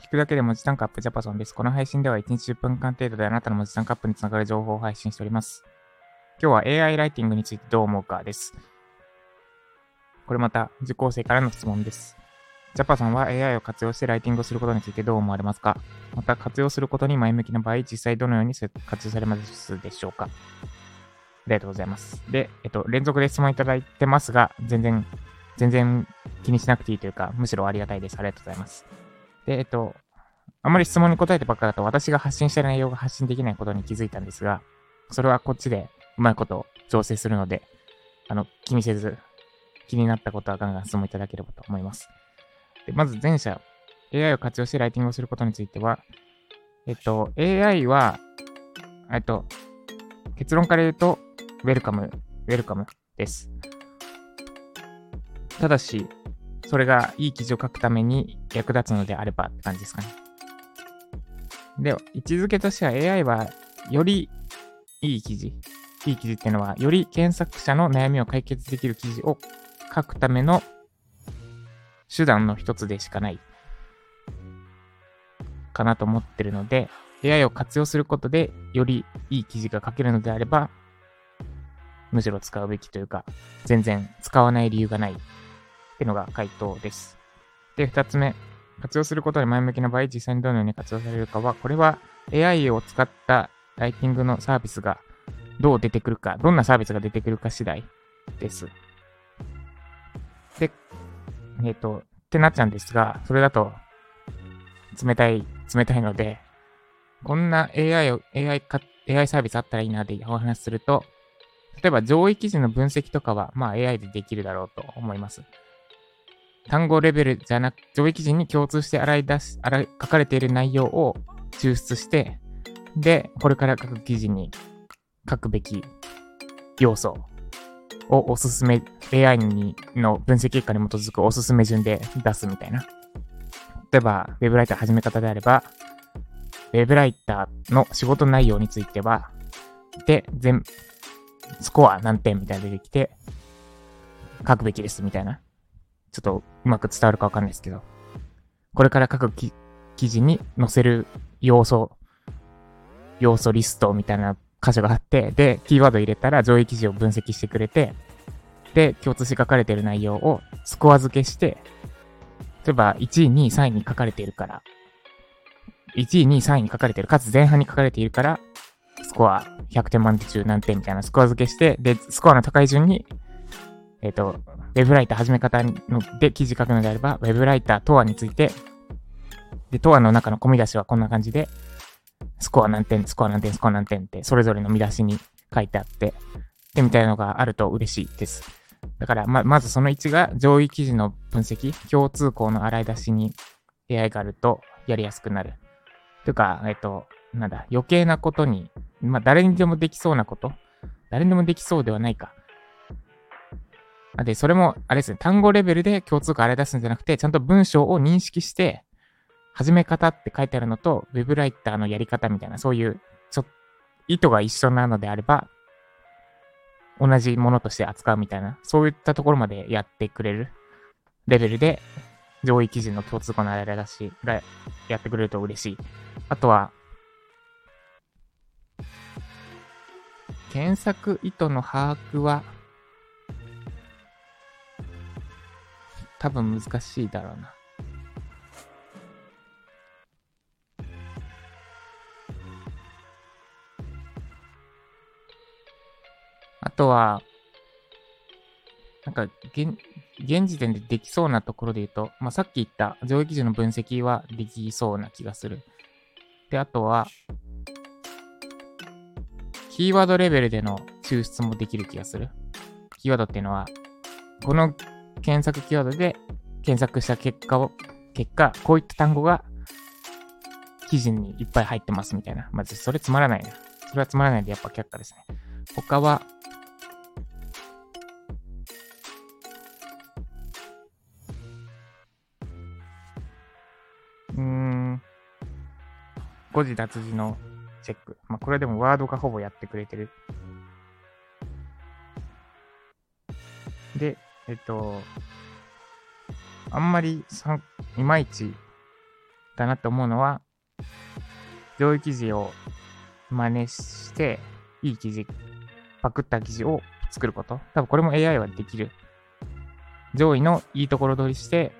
聞くだけで文字タンクアップジャパソンです。この配信では1日10分間程度であなたの文字タンクアップにつながる情報を配信しております。今日は AI ライティングについてどう思うかです。これまた受講生からの質問です。ジャパさんは AI を活用してライティングをすることについてどう思われますか？また活用することに前向きな場合、実際どのように活用されますでしょうか？ありがとうございます。で、えっと、連続で質問いただいてますが、全然、全然気にしなくていいというか、むしろありがたいです。ありがとうございます。で、えっと、あまり質問に答えてばっかだと私が発信してる内容が発信できないことに気づいたんですが、それはこっちでうまいことを調整するので、あの、気にせず、気になったことはガンガン質問いただければと思います。でまず前者、AI を活用してライティングをすることについては、えっと、AI は、えっと、結論から言うと、ウェルカム、ウェルカムです。ただし、それがいい記事を書くために役立つのであればって感じですかね。で、位置づけとしては AI はよりいい記事、いい記事っていうのは、より検索者の悩みを解決できる記事を書くための手段の一つでしかないかなと思ってるので、AI を活用することでよりいい記事が書けるのであれば、むしろ使うべきというか、全然使わない理由がないっていうのが回答です。で、二つ目、活用することで前向きな場合、実際にどのように活用されるかは、これは AI を使ったライティングのサービスがどう出てくるか、どんなサービスが出てくるか次第です。で、えっ、と、ってなっちゃうんですが、それだと、冷たい、冷たいので、こんな AI を、AI か、AI サービスあったらいいなでお話しすると、例えば上位記事の分析とかは、まあ AI でできるだろうと思います。単語レベルじゃなく、上位記事に共通して洗い出し、洗い、書かれている内容を抽出して、で、これから書く記事に書くべき要素をおすすめ、AI にの分析結果に基づくおすすめ順で出すみたいな。例えば、ウェブライター始め方であれば、ウェブライターの仕事内容については、で、全、スコア何点みたいな出てきて、書くべきですみたいな。ちょっとうまく伝わるかわかんないですけど、これから書く記事に載せる要素、要素リストみたいな箇所があって、で、キーワード入れたら上位記事を分析してくれて、で、共通して書かれてる内容をスコア付けして、例えば1位、2位、3位に書かれているから、1位、2位、3位に書かれている、かつ前半に書かれているから、スコア100点満点中何点みたいなスコア付けして、で、スコアの高い順に、えっ、と、ウェブライター始め方ので記事書くのであれば、ウェブライターとはについて、で、とはの中の込み出しはこんな感じで、スコア何点、スコア何点、スコア何点って、それぞれの見出しに書いてあって、で、みたいのがあると嬉しいです。だから、ま、まずその1が上位記事の分析、共通項の洗い出しに AI があるとやりやすくなる。というか、えっと、なんだ、余計なことに、まあ、誰にでもできそうなこと？誰にでもできそうではないか。で、それも、あれですね、単語レベルで共通項洗い出すんじゃなくて、ちゃんと文章を認識して、始め方って書いてあるのと、ウェブライターのやり方みたいな、そういう、ちょ、意図が一緒なのであれば、同じものとして扱うみたいな、そういったところまでやってくれるレベルで、上位記事の共通項の洗い出しがやってくれると嬉しい。あとは、検索意図の把握は、多分難しいだろうな。あとは、なんか、現、現時点でできそうなところで言うと、まあ、さっき言った上位記事の分析はできそうな気がする。で、あとは、キーワードレベルでの抽出もできる気がする。キーワードっていうのは、この検索キーワードで検索した結果を、結果、こういった単語が記事にいっぱい入ってますみたいな。まず、それつまらないな。それはつまらないで、やっぱ却下ですね。他は、うーん、誤字脱字のチェック。まあ、これでもワードがほぼやってくれてる。で、えっと、あんまりさいまいちだなと思うのは、上位記事を真似して、いい記事、パクった記事を作ること。多分これも AI はできる。上位のいいところ取りして、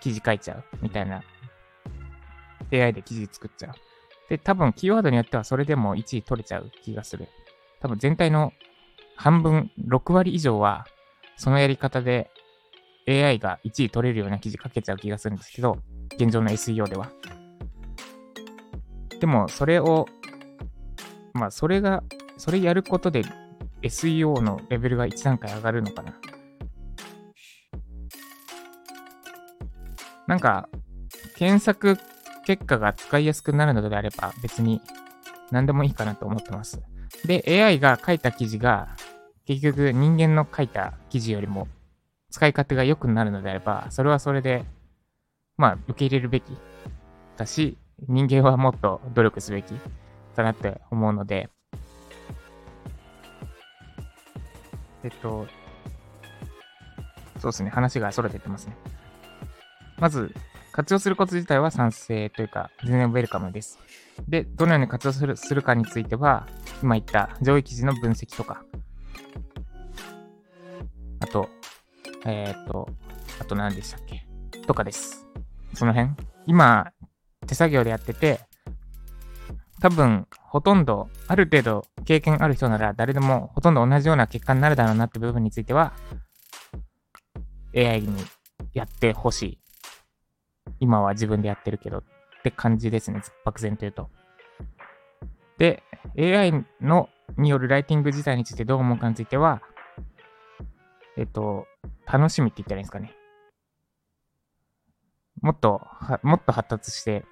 記事書いちゃうみたいな。AI で記事作っちゃう。で、多分キーワードによってはそれでも1位取れちゃう気がする。多分全体の半分、6割以上は、そのやり方で AI が1位取れるような記事書けちゃう気がするんですけど、現状の SEO では。でも、それを、まあ、それが、それやることで SEO のレベルが1段階上がるのかな。なんか、検索結果が使いやすくなるのであれば別に何でもいいかなと思ってます。で、AI が書いた記事が結局人間の書いた記事よりも使い勝手が良くなるのであれば、それはそれで、まあ、受け入れるべきだし、人間はもっと努力すべきだなって思うので、えっと、そうですね、話が逸れてってますね。まず、活用すること自体は賛成というか、全然ウェルカムです。で、どのように活用するするかについては、今言った上位記事の分析とか、えっ、ー、と、あと何でしたっけ？とかです。その辺？今、手作業でやってて、多分、ほとんど、ある程度経験ある人なら誰でもほとんど同じような結果になるだろうなって部分については、AI にやってほしい。今は自分でやってるけどって感じですね。漠然と言うと。で、AI のによるライティング自体についてどう思うかについては、えっと、楽しみって言ったらいいんですかね。もっと、もっと発達して、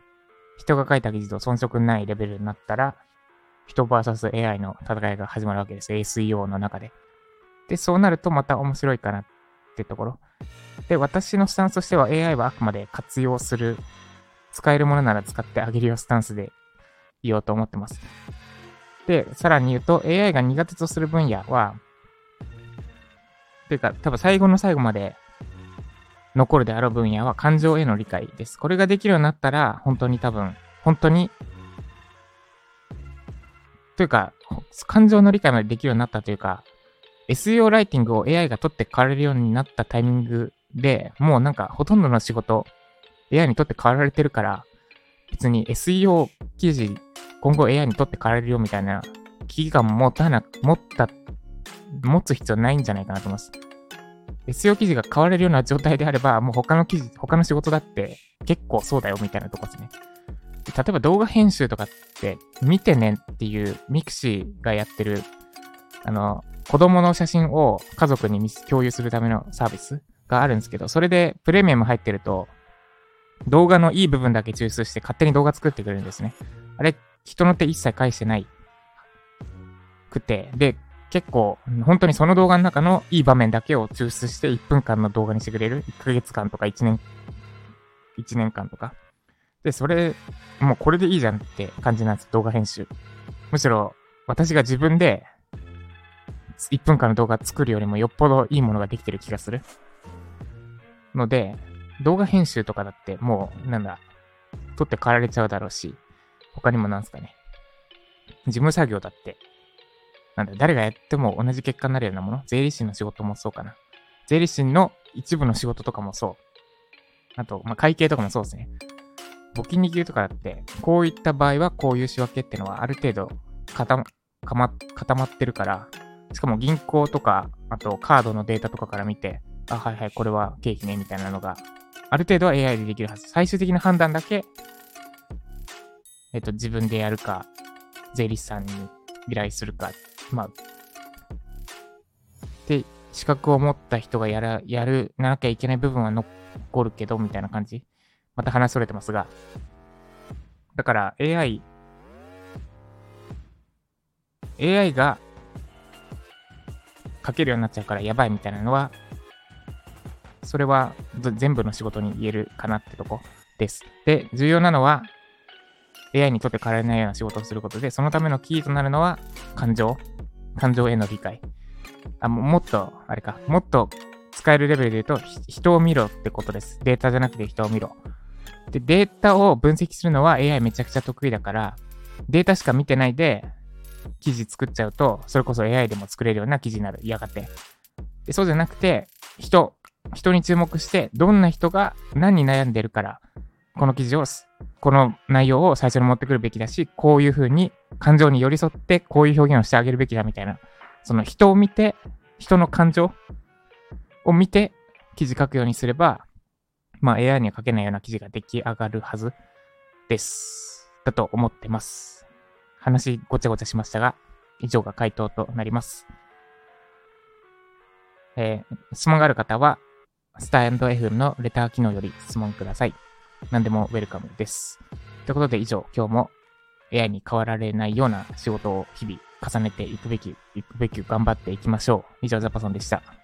人が書いた記事と遜色ないレベルになったら、人 VSAI の戦いが始まるわけです。SEO の中で。で、そうなるとまた面白いかなってところ。で、私のスタンスとしては AI はあくまで活用する、使えるものなら使ってあげるよスタンスで言おうと思ってます。で、さらに言うと AI が苦手とする分野は、というか、多分最後の最後まで残るであろう分野は感情への理解です。これができるようになったら、本当に多分、本当に、というか、感情の理解までできるようになったというか、SEO ライティングを AI が取って代われるようになったタイミングで、もうなんかほとんどの仕事、AI に取って代わられてるから、別に SEO 記事、今後 AI に取って代われるよみたいな危機感持たな、持った持つ必要ないんじゃないかなと思います。SEO 記事が買われるような状態であれば、もう他の記事、他の仕事だって結構そうだよみたいなとこですね。例えば動画編集とかってみてねっていうミクシーがやってる、あの、子供の写真を家族に共有するためのサービスがあるんですけど、それでプレミアム入ってると、動画のいい部分だけ抽出して勝手に動画作ってくれるんですね。あれ、人の手一切介してなくて、で、結構、本当にその動画の中のいい場面だけを抽出して1分間の動画にしてくれる ?1 ヶ月間とか1年、1年間とか。で、それ、もうこれでいいじゃんって感じなんです、動画編集。むしろ、私が自分で、1分間の動画作るよりもよっぽどいいものができてる気がする。ので、動画編集とかだってもう、なんだ、撮って変わられちゃうだろうし、他にもなんすかね。事務作業だってなんだ、誰がやっても同じ結果になるようなもの？税理士の仕事もそうかな。税理士の一部の仕事とかもそう。あと、まあ、会計とかもそうですね。募金握りとかだって、こういった場合はこういう仕分けっていうのはある程度固ま固まってるから、しかも銀行とか、あとカードのデータとかから見て、あ、はいはい、これは経費ね、みたいなのが、ある程度は AI でできるはず。最終的な判断だけ、えっと、自分でやるか、税理士さんに依頼するかまあ、で、資格を持った人がやら、やる、なきゃいけない部分は残るけど、みたいな感じ。また話それてますが。だから AI、AI が書けるようになっちゃうからやばいみたいなのは、それは全部の仕事に言えるかなってとこです。で、重要なのは、AI にとって変わらないような仕事をすることで、そのためのキーとなるのは感情。感情への理解。あ、もっと、あれか、もっと使えるレベルで言うと、人を見ろってことです。データじゃなくて人を見ろ。で、データを分析するのは AI めちゃくちゃ得意だから、データしか見てないで、記事作っちゃうと、それこそ AI でも作れるような記事になる、やがて。でそうじゃなくて、人、人に注目して、どんな人が何に悩んでるから、この記事を、この内容を最初に持ってくるべきだし、こういうふうに感情に寄り添って、こういう表現をしてあげるべきだみたいな、その人を見て、人の感情を見て、記事書くようにすれば、まあ AI には書けないような記事が出来上がるはずです。だと思ってます。話ごちゃごちゃしましたが、以上が回答となります。えー、質問がある方は、スター &F のレター機能より質問ください。何でもウェルカムです。ということで以上、今日も AI に変わられないような仕事を日々重ねていくべき、いくべき頑張っていきましょう。以上、ザパソンでした。